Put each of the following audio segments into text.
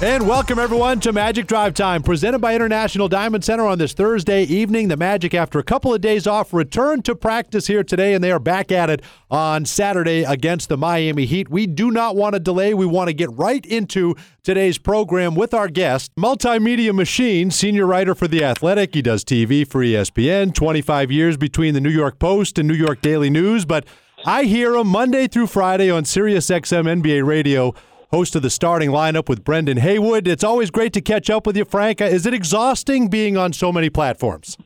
And welcome everyone to Magic Drive Time, presented by International Diamond Center on this Thursday evening. The Magic, after a couple of days off, return to practice here today, and they are back at it on Saturday against the Miami Heat. We do not want to delay. We want to get right into today's program with our guest, multimedia machine, senior writer for The Athletic. He does TV for ESPN, 25 years between the New York Post and New York Daily News, but I hear him Monday through Friday on Sirius XM NBA Radio host of the starting lineup with Brendan Haywood. It's always great to catch up with you, Frank. Is it exhausting being on so many platforms?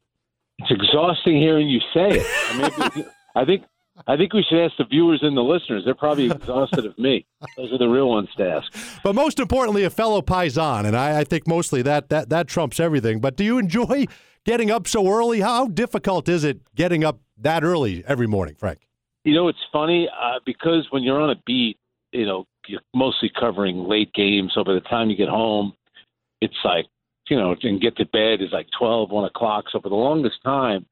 It's exhausting hearing you say it. I, mean, I think I think we should ask the viewers and the listeners. They're probably exhausted of me. Those are the real ones to ask. But most importantly, a fellow paisan, and I, I think mostly that that that trumps everything. But do you enjoy getting up so early? How difficult is it getting up that early every morning, Frank? You know, it's funny uh, because when you're on a beat, you know, you're mostly covering late games. So by the time you get home, it's like, you know, and get to bed is like 12, 1 o'clock. So for the longest time,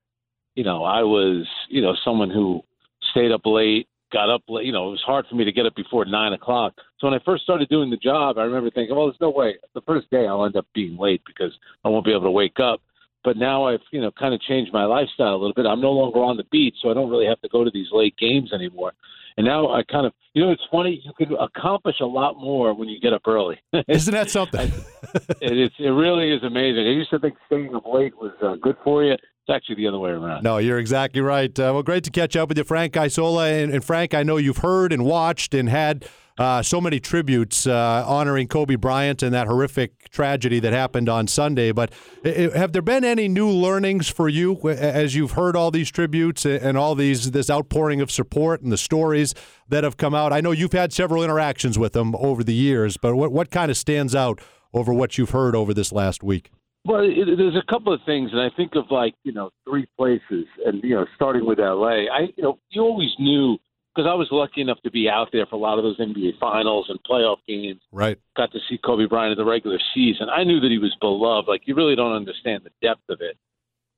you know, I was, you know, someone who stayed up late, got up late. You know, it was hard for me to get up before 9 o'clock. So when I first started doing the job, I remember thinking, well, there's no way. The first day I'll end up being late because I won't be able to wake up. But now I've, you know, kind of changed my lifestyle a little bit. I'm no longer on the beat, so I don't really have to go to these late games anymore. And now I kind of, you know, it's funny. You can accomplish a lot more when you get up early. Isn't that something? it, it's, it really is amazing. I used to think staying up late was uh, good for you. It's actually the other way around. No, you're exactly right. Uh, well, great to catch up with you, Frank Isola. And, and Frank, I know you've heard and watched and had uh, so many tributes uh, honoring Kobe Bryant and that horrific tragedy that happened on Sunday. But have there been any new learnings for you as you've heard all these tributes and all these this outpouring of support and the stories that have come out? I know you've had several interactions with them over the years, but what what kind of stands out over what you've heard over this last week? Well, it, there's a couple of things, and I think of like you know three places, and you know starting with L.A. I you know you always knew because I was lucky enough to be out there for a lot of those NBA finals and playoff games. Right. Got to see Kobe Bryant in the regular season. I knew that he was beloved. Like you really don't understand the depth of it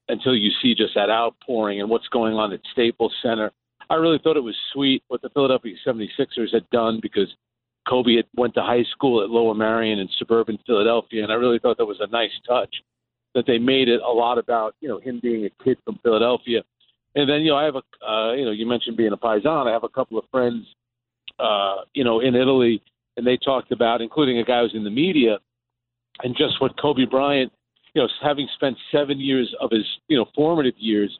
until you see just that outpouring and what's going on at Staples Center. I really thought it was sweet what the Philadelphia 76ers had done because Kobe had went to high school at Lower Merion in suburban Philadelphia, and I really thought that was a nice touch that they made it a lot about you know him being a kid from Philadelphia and then, you know, I have a, uh, you know, you mentioned being a paisan. I have a couple of friends, uh, you know, in Italy, and they talked about, including a guy who's in the media, and just what Kobe Bryant, you know, having spent seven years of his, you know, formative years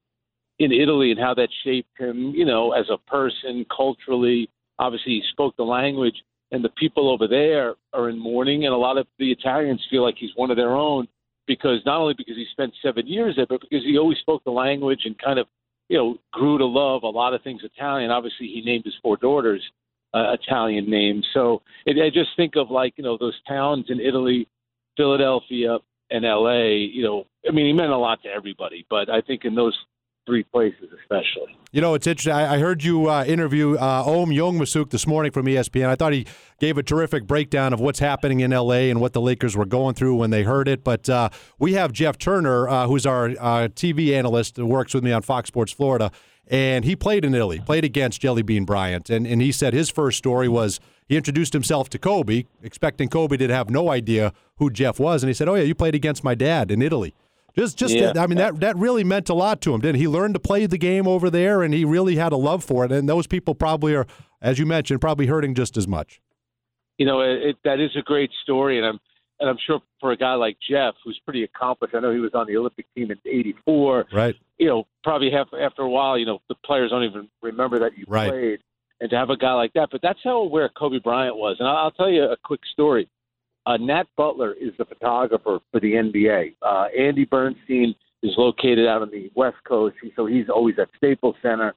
in Italy and how that shaped him, you know, as a person, culturally. Obviously, he spoke the language, and the people over there are in mourning, and a lot of the Italians feel like he's one of their own because not only because he spent seven years there, but because he always spoke the language and kind of you know, grew to love a lot of things Italian. Obviously, he named his four daughters uh, Italian names. So it, I just think of like you know those towns in Italy, Philadelphia, and L.A. You know, I mean, he meant a lot to everybody, but I think in those three places especially. You know, it's interesting. I, I heard you uh, interview uh, Ohm Youngmisuk this morning from ESPN. I thought he gave a terrific breakdown of what's happening in L.A. and what the Lakers were going through when they heard it. But uh, we have Jeff Turner, uh, who's our uh, TV analyst, who works with me on Fox Sports Florida, and he played in Italy, played against Jelly Bean Bryant, and and he said his first story was he introduced himself to Kobe, expecting Kobe to have no idea who Jeff was, and he said, "Oh yeah, you played against my dad in Italy." Just, just, yeah. I mean, that that really meant a lot to him, didn't he? Learned to play the game over there, and he really had a love for it. And those people probably are, as you mentioned, probably hurting just as much. You know, it, that is a great story, and I'm and I'm sure for a guy like Jeff, who's pretty accomplished. I know he was on the Olympic team in '84. Right. You know, probably have, after a while, you know, the players don't even remember that you right. played, and to have a guy like that. But that's how aware Kobe Bryant was. And I'll, I'll tell you a quick story. Uh, Nat Butler is the photographer for the NBA. Uh, Andy Bernstein is located out on the West Coast, so he's always at Staples Center.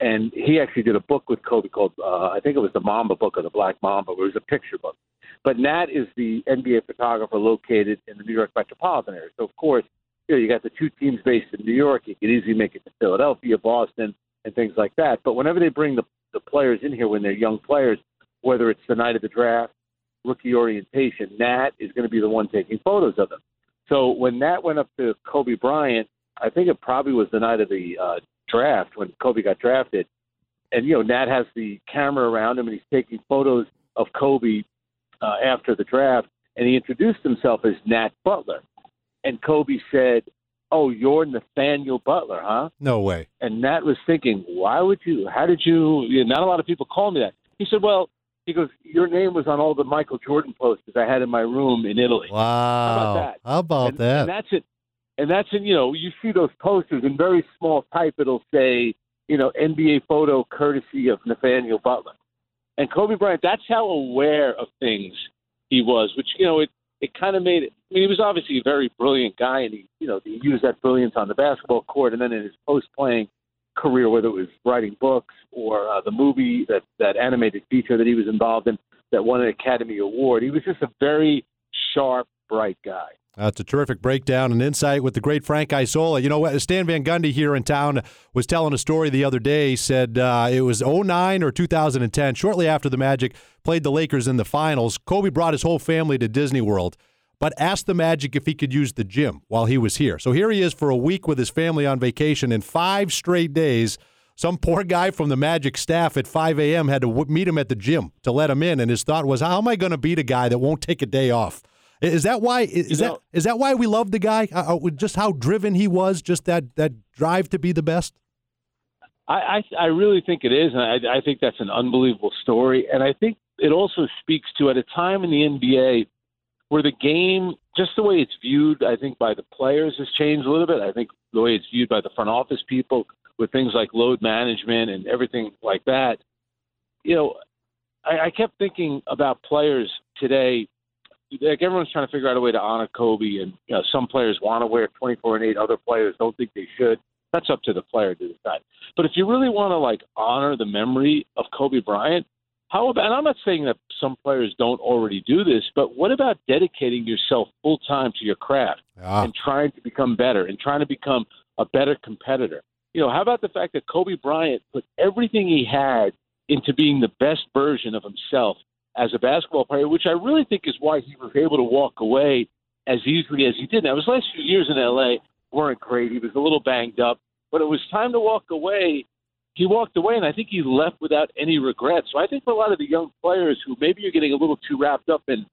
And he actually did a book with Kobe called, uh, I think it was the Mamba book or the Black Mamba, where it was a picture book. But Nat is the NBA photographer located in the New York metropolitan area. So, of course, you know, you got the two teams based in New York. You could easily make it to Philadelphia, Boston, and things like that. But whenever they bring the the players in here when they're young players, whether it's the night of the draft, rookie orientation, Nat is going to be the one taking photos of them. So when Nat went up to Kobe Bryant, I think it probably was the night of the uh, draft when Kobe got drafted. And, you know, Nat has the camera around him and he's taking photos of Kobe uh, after the draft. And he introduced himself as Nat Butler. And Kobe said, Oh, you're Nathaniel Butler, huh? No way. And Nat was thinking, Why would you? How did you? you know, not a lot of people call me that. He said, Well, he goes, Your name was on all the Michael Jordan posters I had in my room in Italy. Wow. How about that? How about and, that? And that's it. And that's in, you know, you see those posters in very small type, it'll say, you know, NBA photo courtesy of Nathaniel Butler. And Kobe Bryant, that's how aware of things he was, which, you know, it, it kind of made it. I mean, he was obviously a very brilliant guy, and he, you know, he used that brilliance on the basketball court, and then in his post-playing career, whether it was writing books or uh, the movie that that animated feature that he was involved in that won an Academy Award, he was just a very sharp, bright guy. That's a terrific breakdown and insight with the great Frank Isola. You know, Stan Van Gundy here in town was telling a story the other day. He said uh, it was 09 or 2010, shortly after the Magic played the Lakers in the finals. Kobe brought his whole family to Disney World, but asked the Magic if he could use the gym while he was here. So here he is for a week with his family on vacation in five straight days. Some poor guy from the Magic staff at 5 a.m. had to w- meet him at the gym to let him in, and his thought was, "How am I going to beat a guy that won't take a day off?" Is that why? Is You that know- is that why we love the guy? Uh, uh, just how driven he was, just that that drive to be the best. I, I, I really think it is, and I, I think that's an unbelievable story. And I think it also speaks to at a time in the NBA where the game, just the way it's viewed, I think by the players has changed a little bit. I think the way it's viewed by the front office people with things like load management and everything like that. You know, I, I kept thinking about players today. Like everyone's trying to figure out a way to honor Kobe, and you know, some players want to wear 24 and 8, other players don't think they should. That's up to the player to decide. But if you really want to like honor the memory of Kobe Bryant, how about? And I'm not saying that some players don't already do this, but what about dedicating yourself full time to your craft Ah, and trying to become better and trying to become a better competitor? You know, how about the fact that Kobe Bryant put everything he had into being the best version of himself as a basketball player, which I really think is why he was able to walk away as easily as he did. Now, his last few years in LA weren't great. He was a little banged up, but it was time to walk away. He walked away, and I think he left without any regrets. So I think for a lot of the young players who maybe you're getting a little too wrapped up in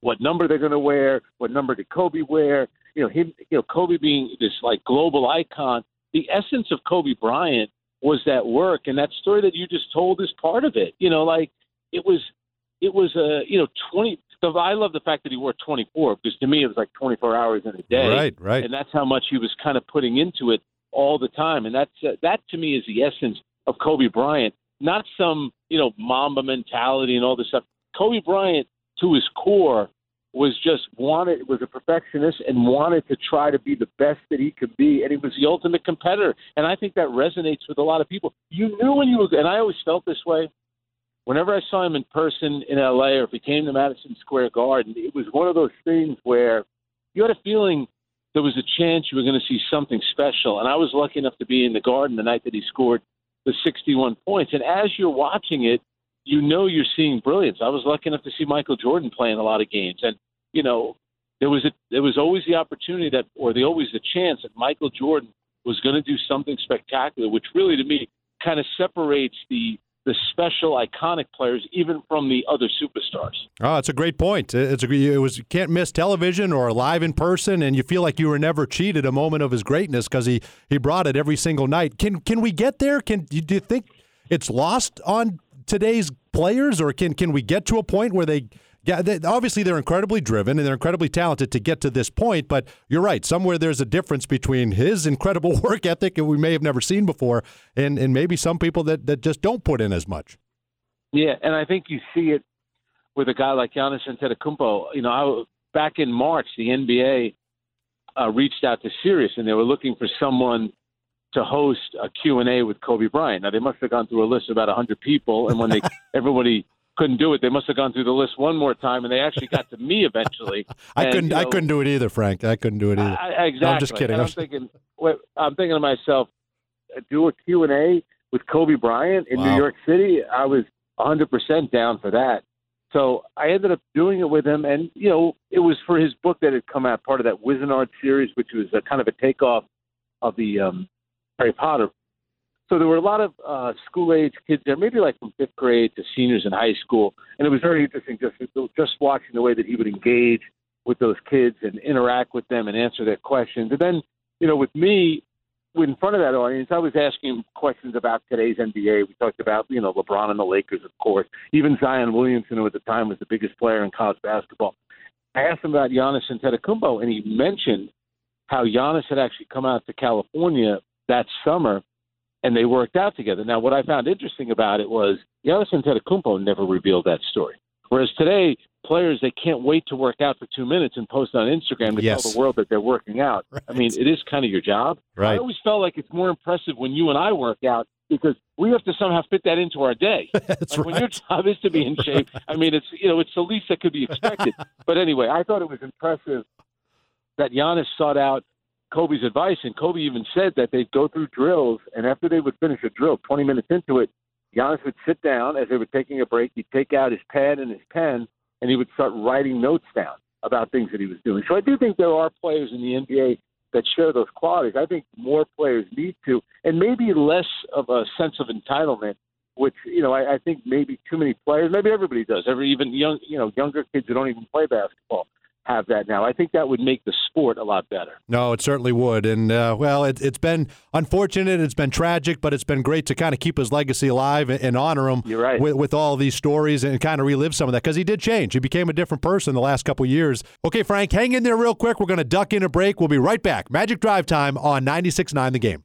what number they're going to wear, what number did Kobe wear, you know, him, you know, Kobe being this like global icon. The essence of Kobe Bryant was that work, and that story that you just told is part of it. You know, like it was, it was a, you know, twenty. So I love the fact that he wore 24 because to me it was like 24 hours in a day, right, right. and that's how much he was kind of putting into it all the time. And that's uh, that to me is the essence of Kobe Bryant, not some you know Mamba mentality and all this stuff. Kobe Bryant, to his core, was just wanted was a perfectionist and wanted to try to be the best that he could be, and he was the ultimate competitor. And I think that resonates with a lot of people. You knew when you were, and I always felt this way. Whenever I saw him in person in LA or if he came to Madison Square Garden, it was one of those things where you had a feeling there was a chance you were going to see something special. And I was lucky enough to be in the Garden the night that he scored the 61 points. And as you're watching it, you know you're seeing brilliance. I was lucky enough to see Michael Jordan play in a lot of games, and you know there was a, there was always the opportunity that, or the always the chance that Michael Jordan was going to do something spectacular, which really to me kind of separates the the special iconic players even from the other superstars. Oh, it's a great point. It's a it was you can't miss television or live in person, and you feel like you were never cheated a moment of his greatness because he he brought it every single night. Can can we get there? Can do you think it's lost on today's players, or can can we get to a point where they? Yeah, they, obviously they're incredibly driven and they're incredibly talented to get to this point. But you're right. Somewhere there's a difference between his incredible work ethic that we may have never seen before, and and maybe some people that that just don't put in as much. Yeah, and I think you see it with a guy like Giannis Antetokounmpo. You know, I, back in March, the NBA uh, reached out to Sirius, and they were looking for someone to host a Q and A with Kobe Bryant. Now they must have gone through a list of about hundred people, and when they everybody couldn't do it. They must have gone through the list one more time, and they actually got to me eventually. I And, couldn't. you I couldn't do it either, Frank. I couldn't do it either. I, I- exactly. No, I'm just kidding. And I'm thinking, wait, I'm thinking to myself, do a Q and A with Kobe Bryant in Wow. New York City. I was 100 percent down for that. So I ended up doing it with him, and you know, it was for his book that had come out, part of that Wizenard series, which was a kind of a takeoff of the um, Harry Potter. So there were a lot of uh, school age kids there, maybe like from fifth grade to seniors in high school, and it was very interesting just just watching the way that he would engage with those kids and interact with them and answer their questions. And then, you know, with me, in front of that audience, I was asking him questions about today's NBA. We talked about, you know, LeBron and the Lakers, of course, even Zion Williamson, who at the time was the biggest player in college basketball. I asked him about Giannis and Antetokounmpo, and he mentioned how Giannis had actually come out to California that summer, and they worked out together. Now, what I found interesting about it was Giannis Antetokounmpo never revealed that story. Whereas today, players they can't wait to work out for two minutes and post on Instagram to Yes. tell the world that they're working out. I mean, it is kind of your job. I always felt like it's more impressive when you and I work out because we have to somehow fit that into our day. That's like when your job is to be in shape, I mean, it's you know, it's the least that could be expected. but anyway, I thought it was impressive that Giannis sought out Kobe's advice, and Kobe even said that they'd go through drills, and after they would finish a drill, 20 minutes into it, Giannis would sit down as they were taking a break. He'd take out his pad and his pen, and he would start writing notes down about things that he was doing. So I do think there are players in the NBA that share those qualities. I think more players need to, and maybe less of a sense of entitlement. Which you know, I, I think maybe too many players. Maybe everybody does. Every even young, you know, younger kids who don't even play basketball have that now. I think that would make the sport a lot better. No, it certainly would. And, uh, well, it, it's been unfortunate. It's been tragic, but it's been great to kind of keep his legacy alive and, and honor him You're right. with, with all these stories and kind of relive some of that because he did change. He became a different person the last couple years. Okay, Frank, hang in there real quick. We're going to duck in a break. We'll be right back. Magic Drive Time on 96.9 The Game.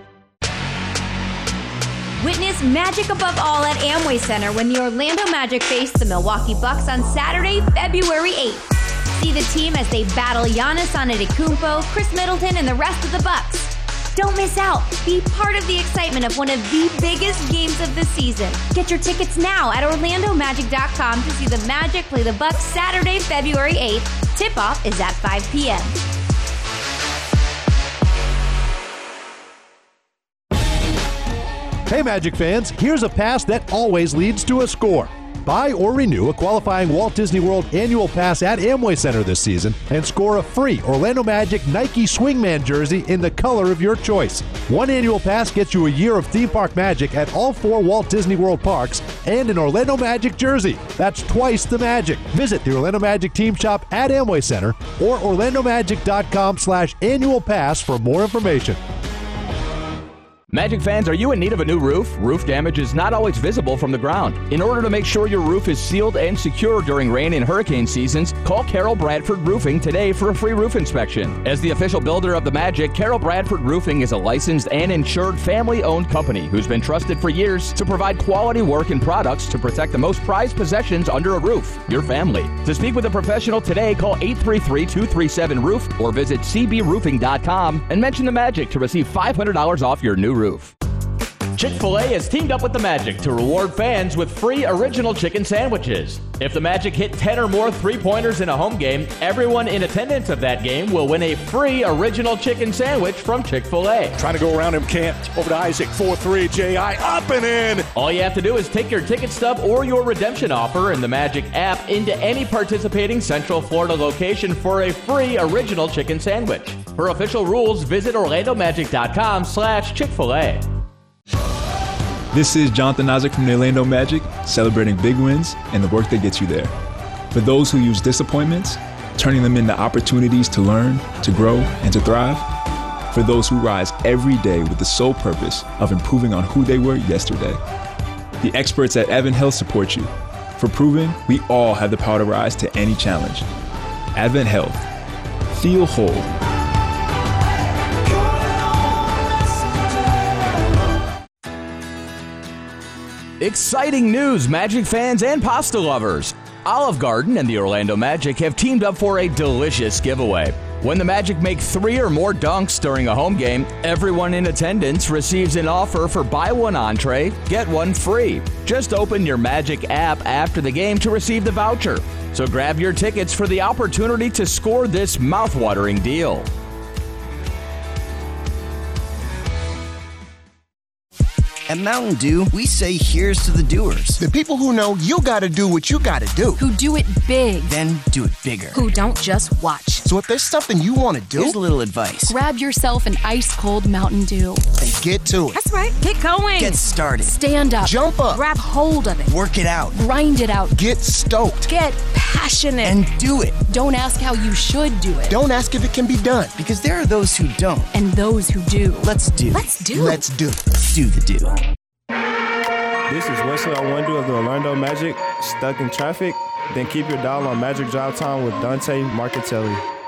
Witness magic above all at Amway Center when the Orlando Magic face the Milwaukee Bucks on Saturday, February 8th. See the team as they battle Giannis Antetokounmpo, Khris Middleton, and the rest of the Bucks. Don't miss out. Be part of the excitement of one of the biggest games of the season. Get your tickets now at orlandomagic.com to see the Magic play the Bucks Saturday, February 8th. Tip-off is at 5 p.m. Hey, Magic fans, here's a pass that always leads to a score. Buy or renew a qualifying Walt Disney World annual pass at Amway Center this season and score a free Orlando Magic Nike Swingman jersey in the color of your choice. One annual pass gets you a year of theme park magic at all four Walt Disney World parks and an Orlando Magic jersey. That's twice the magic. Visit the Orlando Magic team shop at Amway Center or orlandomagic.com slash annual pass for more information. Magic fans, are you in need of a new roof? Roof damage is not always visible from the ground. In order to make sure your roof is sealed and secure during rain and hurricane seasons, call Carol Bradford Roofing today for a free roof inspection. As the official builder of the Magic, Carol Bradford Roofing is a licensed and insured family owned company who's been trusted for years to provide quality work and products to protect the most prized possessions under a roof your family. To speak with a professional today, call 833 237 Roof or visit cbroofing.com and mention the Magic to receive $500 off your new roof roof. Chick fil A has teamed up with the Magic to reward fans with free original chicken sandwiches. If the Magic hit 10 or more three pointers in a home game, everyone in attendance of that game will win a free original chicken sandwich from Chick fil A. Trying to go around him, can't. Over to Isaac, 4 3, J.I. up and in. All you have to do is take your ticket stub or your redemption offer in the Magic app into any participating Central Florida location for a free original chicken sandwich. For official rules, visit orlandomagic.com slash Chick-fil-A. This is Jonathan Isaac from the Orlando Magic, celebrating big wins and the work that gets you there. For those who use disappointments, turning them into opportunities to learn, to grow, and to thrive. For those who rise every day with the sole purpose of improving on who they were yesterday. The experts at Advent Health support you. for proving we all have the power to rise to any challenge. Advent Health. Feel whole. Exciting news, Magic fans and pasta lovers! Olive Garden and the Orlando Magic have teamed up for a delicious giveaway. When the Magic make three or more dunks during a home game, everyone in attendance receives an offer for buy one entree, get one free. Just open your Magic app after the game to receive the voucher. So grab your tickets for the opportunity to score this mouthwatering deal. At Mountain Dew, we say here's to the doers. The people who know you gotta do what you gotta do. Who do it big. Then do it bigger. Who don't just watch. So if there's something you wanna do, here's a little advice. Grab yourself an ice cold Mountain Dew. And get to it. That's right. Get going. Get started. Stand up. Jump up. Grab hold of it. Work it out. Grind it out. Get stoked. Get passionate. And do it. Don't ask how you should do it. Don't ask if it can be done. Because there are those who don't. And those who do. Let's do. Let's do. It. Let's do. Let's do the do. This is Wesley Iwundu of the Orlando Magic. Stuck in traffic? Then keep your dial on Magic Drive Time with Dante Marchitelli.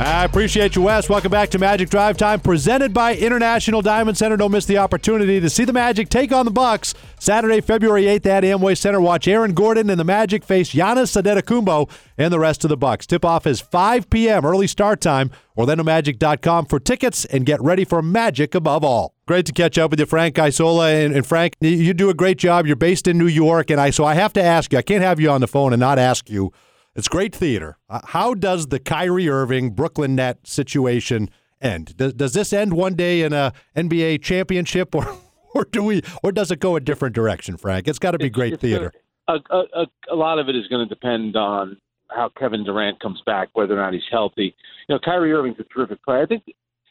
I appreciate you, Wes. Welcome back to Magic Drive Time, presented by International Diamond Center. Don't miss the opportunity to see the Magic take on the Bucks Saturday, February 8th at Amway Center. Watch Aaron Gordon and the Magic face Giannis Antetokounmpo and the rest of the Bucks. Tip-off is 5 p.m. early start time. OrlandoMagic.com for tickets and get ready for Magic above all. Great to catch up with you, Frank Isola. And, and Frank, you do a great job. You're based in New York, and I so I have to ask you. I can't have you on the phone and not ask you it's great theater. Uh, how does the Kyrie Irving Brooklyn Net situation end? Does, does this end one day in a NBA championship, or or do we, or does it go a different direction, Frank? It's got to be It's- great it's theater. A, a, a, a lot of it is going to depend on how Kevin Durant comes back, whether or not he's healthy. You know, Kyrie Irving's a terrific player. I think,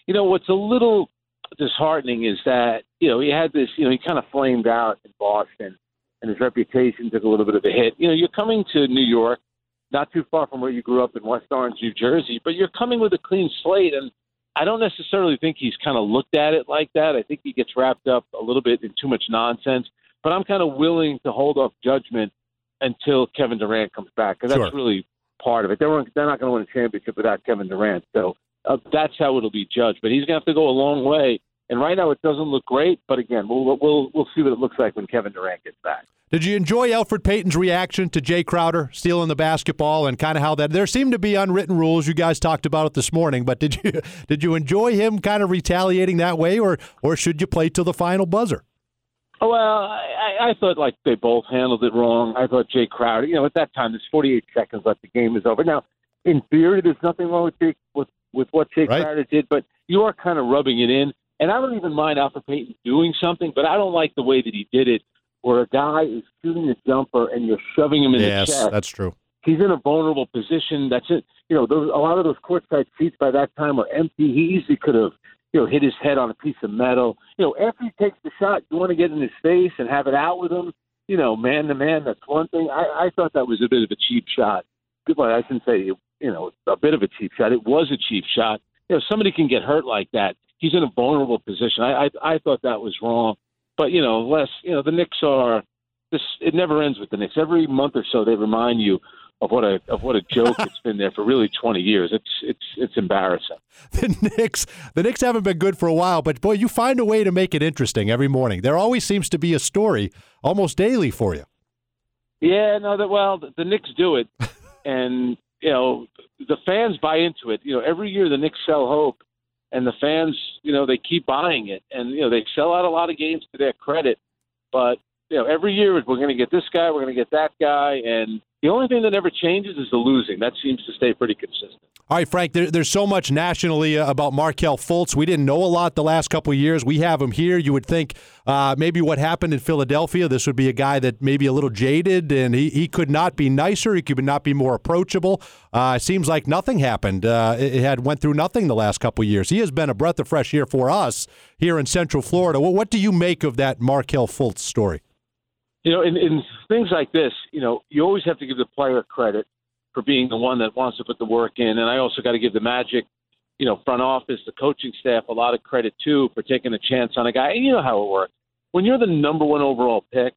you know, what's a little disheartening is that, you know, he had this, you know, he kind of flamed out in Boston and his reputation took a little bit of a hit. You know, you're coming to New York, not too far from where you grew up in West Orange, New Jersey, but you're coming with a clean slate. And I don't necessarily think he's kind of looked at it like that. I think he gets wrapped up a little bit in too much nonsense. But I'm kind of willing to hold off judgment until Kevin Durant comes back because that's Sure. really part of it. They weren't, they're not going to win a championship without Kevin Durant. So uh, that's how it'll be judged. But he's going to have to go a long way. And right now it doesn't look great. But again, we'll we'll we'll see what it looks like when Kevin Durant gets back. Did you enjoy Elfrid Payton's reaction to Jay Crowder stealing the basketball and kind of how that there seemed to be unwritten rules? You guys talked about it this morning, but did you did you enjoy him kind of retaliating that way, or or should you play till the final buzzer? Well, I, I I thought like they both handled it wrong. I thought Jay Crowder, you know, at that time, there's 48 seconds left. The game is over. Now, in theory, there's nothing wrong with Jay, with with what Jay Right. Crowder did, but you are kind of rubbing it in. And I don't even mind Elfrid Payton doing something, but I don't like the way that he did it, where a guy is shooting a jumper and you're shoving him in the yes, chest. that's true. He's in a vulnerable position. That's it. You know, those, a lot of those courtside seats by that time were empty. He easily could have, you know, hit his head on a piece of metal. You know, after he takes the shot, you want to get in his face and have it out with him. You know, man to man. That's one thing. I, I thought that was a bit of a cheap shot. Well, I shouldn't say, you know, a bit of a cheap shot. It was a cheap shot. You know, somebody can get hurt like that. He's in a vulnerable position. I, I, I thought that was wrong. But you know, Les, you know, the Knicks are this. It never ends with the Knicks. Every month or so, they remind you of what a of what a joke it's been there for really 20 years. It's it's it's embarrassing. The Knicks, the Knicks haven't been good for a while, but boy, you find a way to make it interesting every morning. There always seems to be a story almost daily for you. Yeah, no, that well, the, the Knicks do it, and you know the fans buy into it. You know, every year the Knicks sell hope, and the fans, you know, they keep buying it, and you know they sell out a lot of games to their credit, but you know every year we're going to get this guy, we're going to get that guy, and the only thing that never changes is the losing. That seems to stay pretty consistent. All right, Frank, there, there's so much nationally uh, about Markelle Fultz. We didn't know a lot the last couple years. We have him here. You would think uh, maybe what happened in Philadelphia, this would be a guy that maybe a little jaded and he, he could not be nicer. He could not be more approachable. Uh, seems like nothing happened. Uh, it it had went through nothing the last couple years. He has been a breath of fresh air for us here in Central Florida. What, what do you make of that Markelle Fultz story? You know, in, in things like this, you know, you always have to give the player credit for being the one that wants to put the work in, and I also got to give the Magic, you know, front office, the coaching staff, a lot of credit too for taking a chance on a guy. And you know how it works. When you're the number one overall pick,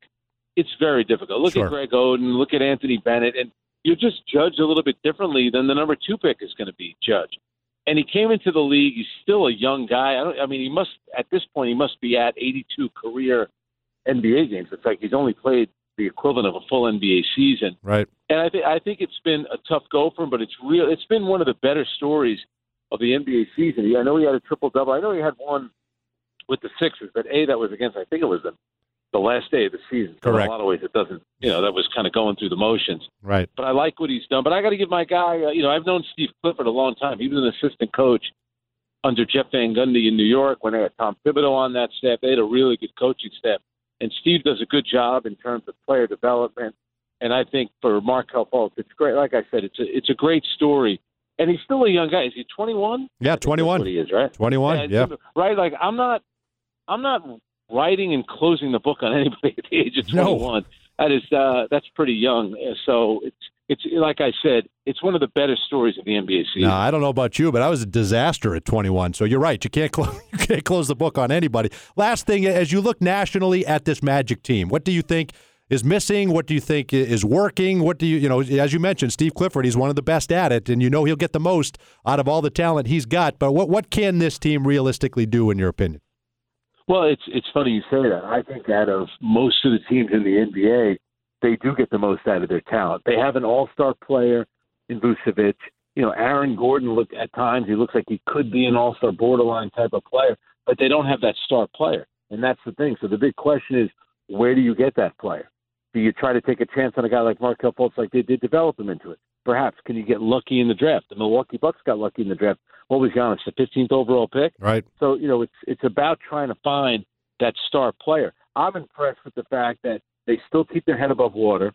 it's very difficult. Look Sure. at Greg Oden, look at Anthony Bennett, and you're just judge a little bit differently than the number two pick is going to be judged. And he came into the league. He's still a young guy. I, don't, I mean, he must at this point he must be at 82 career NBA games. It's like he's only played the equivalent of a full NBA season. Right. And I think I think it's been a tough go for him, but it's real. It's been one of the better stories of the NBA season. I know he had a triple double. I know he had one with the Sixers, but a that was against. I think it was the the last day of the season. So Correct. In a lot of ways, it doesn't. You know, that was kind of going through the motions. Right. But I like what he's done. But I got to give my guy. Uh, you know, I've known Steve Clifford a long time. He was an assistant coach under Jeff Van Gundy in New York when they had Tom Thibodeau on that staff. They had a really good coaching staff, and Steve does a good job in terms of player development. And I think for Markelle Fultz, it's great. Like I said, it's a it's a great story. And he's still a young guy. Is he 21? Yeah, 21. what he is, right? 21, yeah. Right. Like I'm not, I'm not writing and closing the book on anybody at the age of No. 21. That is, uh, that's pretty young. So it's, it's like I said, it's one of the better stories of the NBA season. Now, I don't know about you, but I was a disaster at 21. So you're right. You can't close, you can't close the book on anybody. Last thing, as you look nationally at this Magic team, what do you think is missing? What do you think is working? What do you, you know, as you mentioned, Steve Clifford, he's one of the best at it, and you know he'll get the most out of all the talent he's got. But what what can this team realistically do, in your opinion? Well, it's it's funny you say that. I think out of most of the teams in the NBA, they do get the most out of their talent. They have an all-star player in Vucevic. You know, Aaron Gordon look at times he looks like he could be an all-star borderline type of player, but they don't have that star player, and that's the thing. So the big question is, where do you get that player? Do you try to take a chance on a guy like Markelle Fultz, like they did develop him into it? Perhaps can you get lucky in the draft? The Milwaukee Bucks got lucky in the draft. What was Giannis, the 15th overall pick? Right. So you know, it's it's about trying to find that star player. I'm impressed with the fact that they still keep their head above water.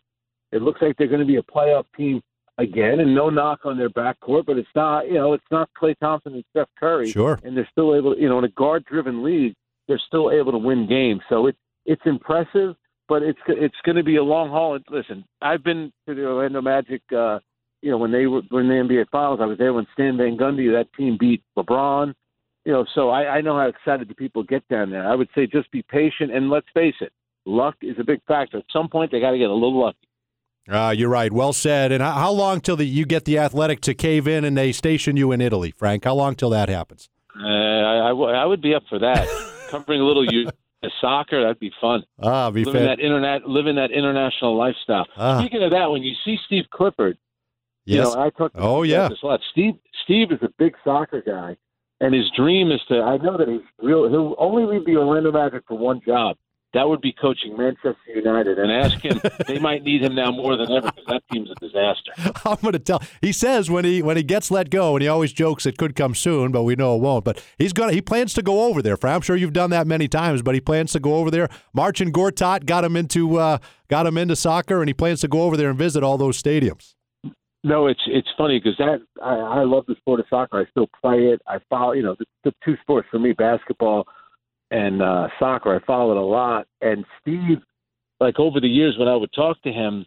It looks like they're going to be a playoff team again, and no knock on their backcourt, but it's not you know it's not Klay Thompson and Steph Curry. Sure. and they're still able, you know, in a guard-driven league, they're still able to win games. So it's it's impressive, but it's it's going to be a long haul. And listen, I've been to the Orlando Magic. Uh, you know, when they were when the NBA Finals, I was there when Stan Van Gundy, that team beat LeBron. You know, so I, I know how excited the people get down there. I would say just be patient and let's face it, luck is a big factor. At some point, they got to get a little lucky. Uh, you're right. Well said. And how, long till the, you get the Athletic to cave in and they station you in Italy, Frank? How long till that happens? Uh, I, I, w- I would be up for that. Covering a little U- soccer, that'd be fun. Ah, be living that internet, living that international lifestyle. Ah. Speaking of that, when you see Steve Clifford, you know, I talk. Oh, yeah. this a lot. Steve, Steve is a big soccer guy, and his dream is to. I know that he's real. He'll only leave the Orlando Magic for one job. That would be coaching Manchester United, and ask him. they might need him now more than ever because that team's a disaster. I'm going to tell. He says when he when he gets let go, and he always jokes it could come soon, but we know it won't. But he's going. to He plans to go over there. Frank. I'm sure you've done that many times, but he plans to go over there. Marcin Gortat got him into uh, got him into soccer, and he plans to go over there and visit all those stadiums. No, it's it's funny because that I, I love the sport of soccer. I still play it. I follow, you know, the, the two sports for me, basketball and uh, soccer. I follow it a lot. And Steve, like over the years, when I would talk to him,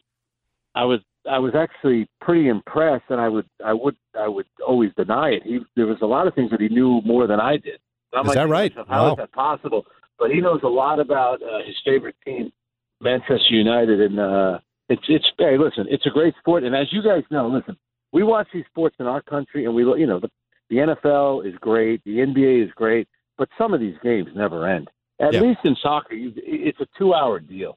I was I was actually pretty impressed, and I would I would I would always deny it. He there was a lot of things that he knew more than I did. I'm Is like, that right? How is Wow. that possible? But he knows a lot about uh, his favorite team, Manchester United, and uh, it's it's hey, listen, it's a great sport, and as you guys know, listen, we watch these sports in our country, and we look you know the, the NFL is great, the NBA is great, but some of these games never end. At Yeah. least in soccer, you, it's a two-hour deal.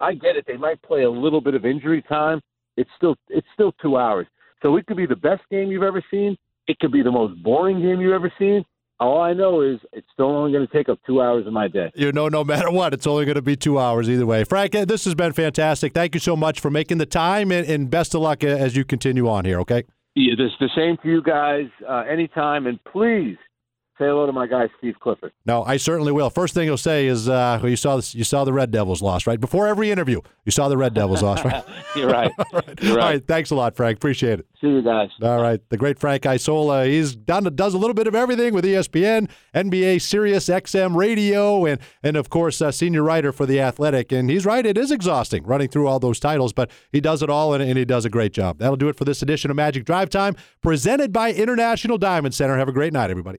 I get it; they might play a little bit of injury time. It's still it's still two hours, so it could be the best game you've ever seen. It could be the most boring game you've ever seen. All I know is it's still only going to take up two hours of my day. You know, no matter what, it's only going to be two hours either way. Frank, uh, this has been fantastic. Thank you so much for making the time, and, and best of luck uh, as you continue on here. Okay. Yeah, this the same to you guys uh, anytime, and please say hello to my guy Steve Clifford. No, I certainly will. First thing he'll say is, uh, "You saw this, you saw the Red Devils lost, right?" Before every interview, you saw the Red Devils lost, right? You're right. You're All right. right. Thanks a lot, Frank. Appreciate it. See you guys. All right, the great Frank Isola. He's done does a little bit of everything with ESPN, NBA, Sirius XM Radio, and and of course uh, senior writer for the Athletic. And he's right; it is exhausting running through all those titles, but he does it all, and, and he does a great job. That'll do it for this edition of Magic Drive Time, presented by International Diamond Center. Have a great night, everybody.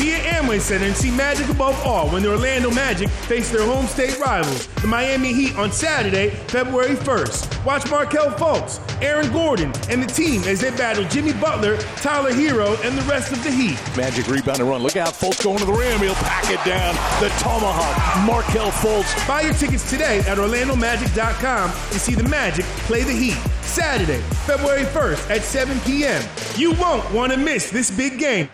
Be at Amway Center and see magic above all when the Orlando Magic face their home state rivals, the Miami Heat, on Saturday, February 1st. Watch Markelle Fultz, Aaron Gordon, and the team as they battle Jimmy Butler, Tyler Herro, and the rest of the Heat. Magic rebound and run. Look out, Fultz going to the rim. He'll pack it down. The tomahawk. Markelle Fultz. Buy your tickets today at OrlandoMagic.com to see the Magic play the Heat. Saturday, February 1st at 7 p.m. You won't want to miss this big game.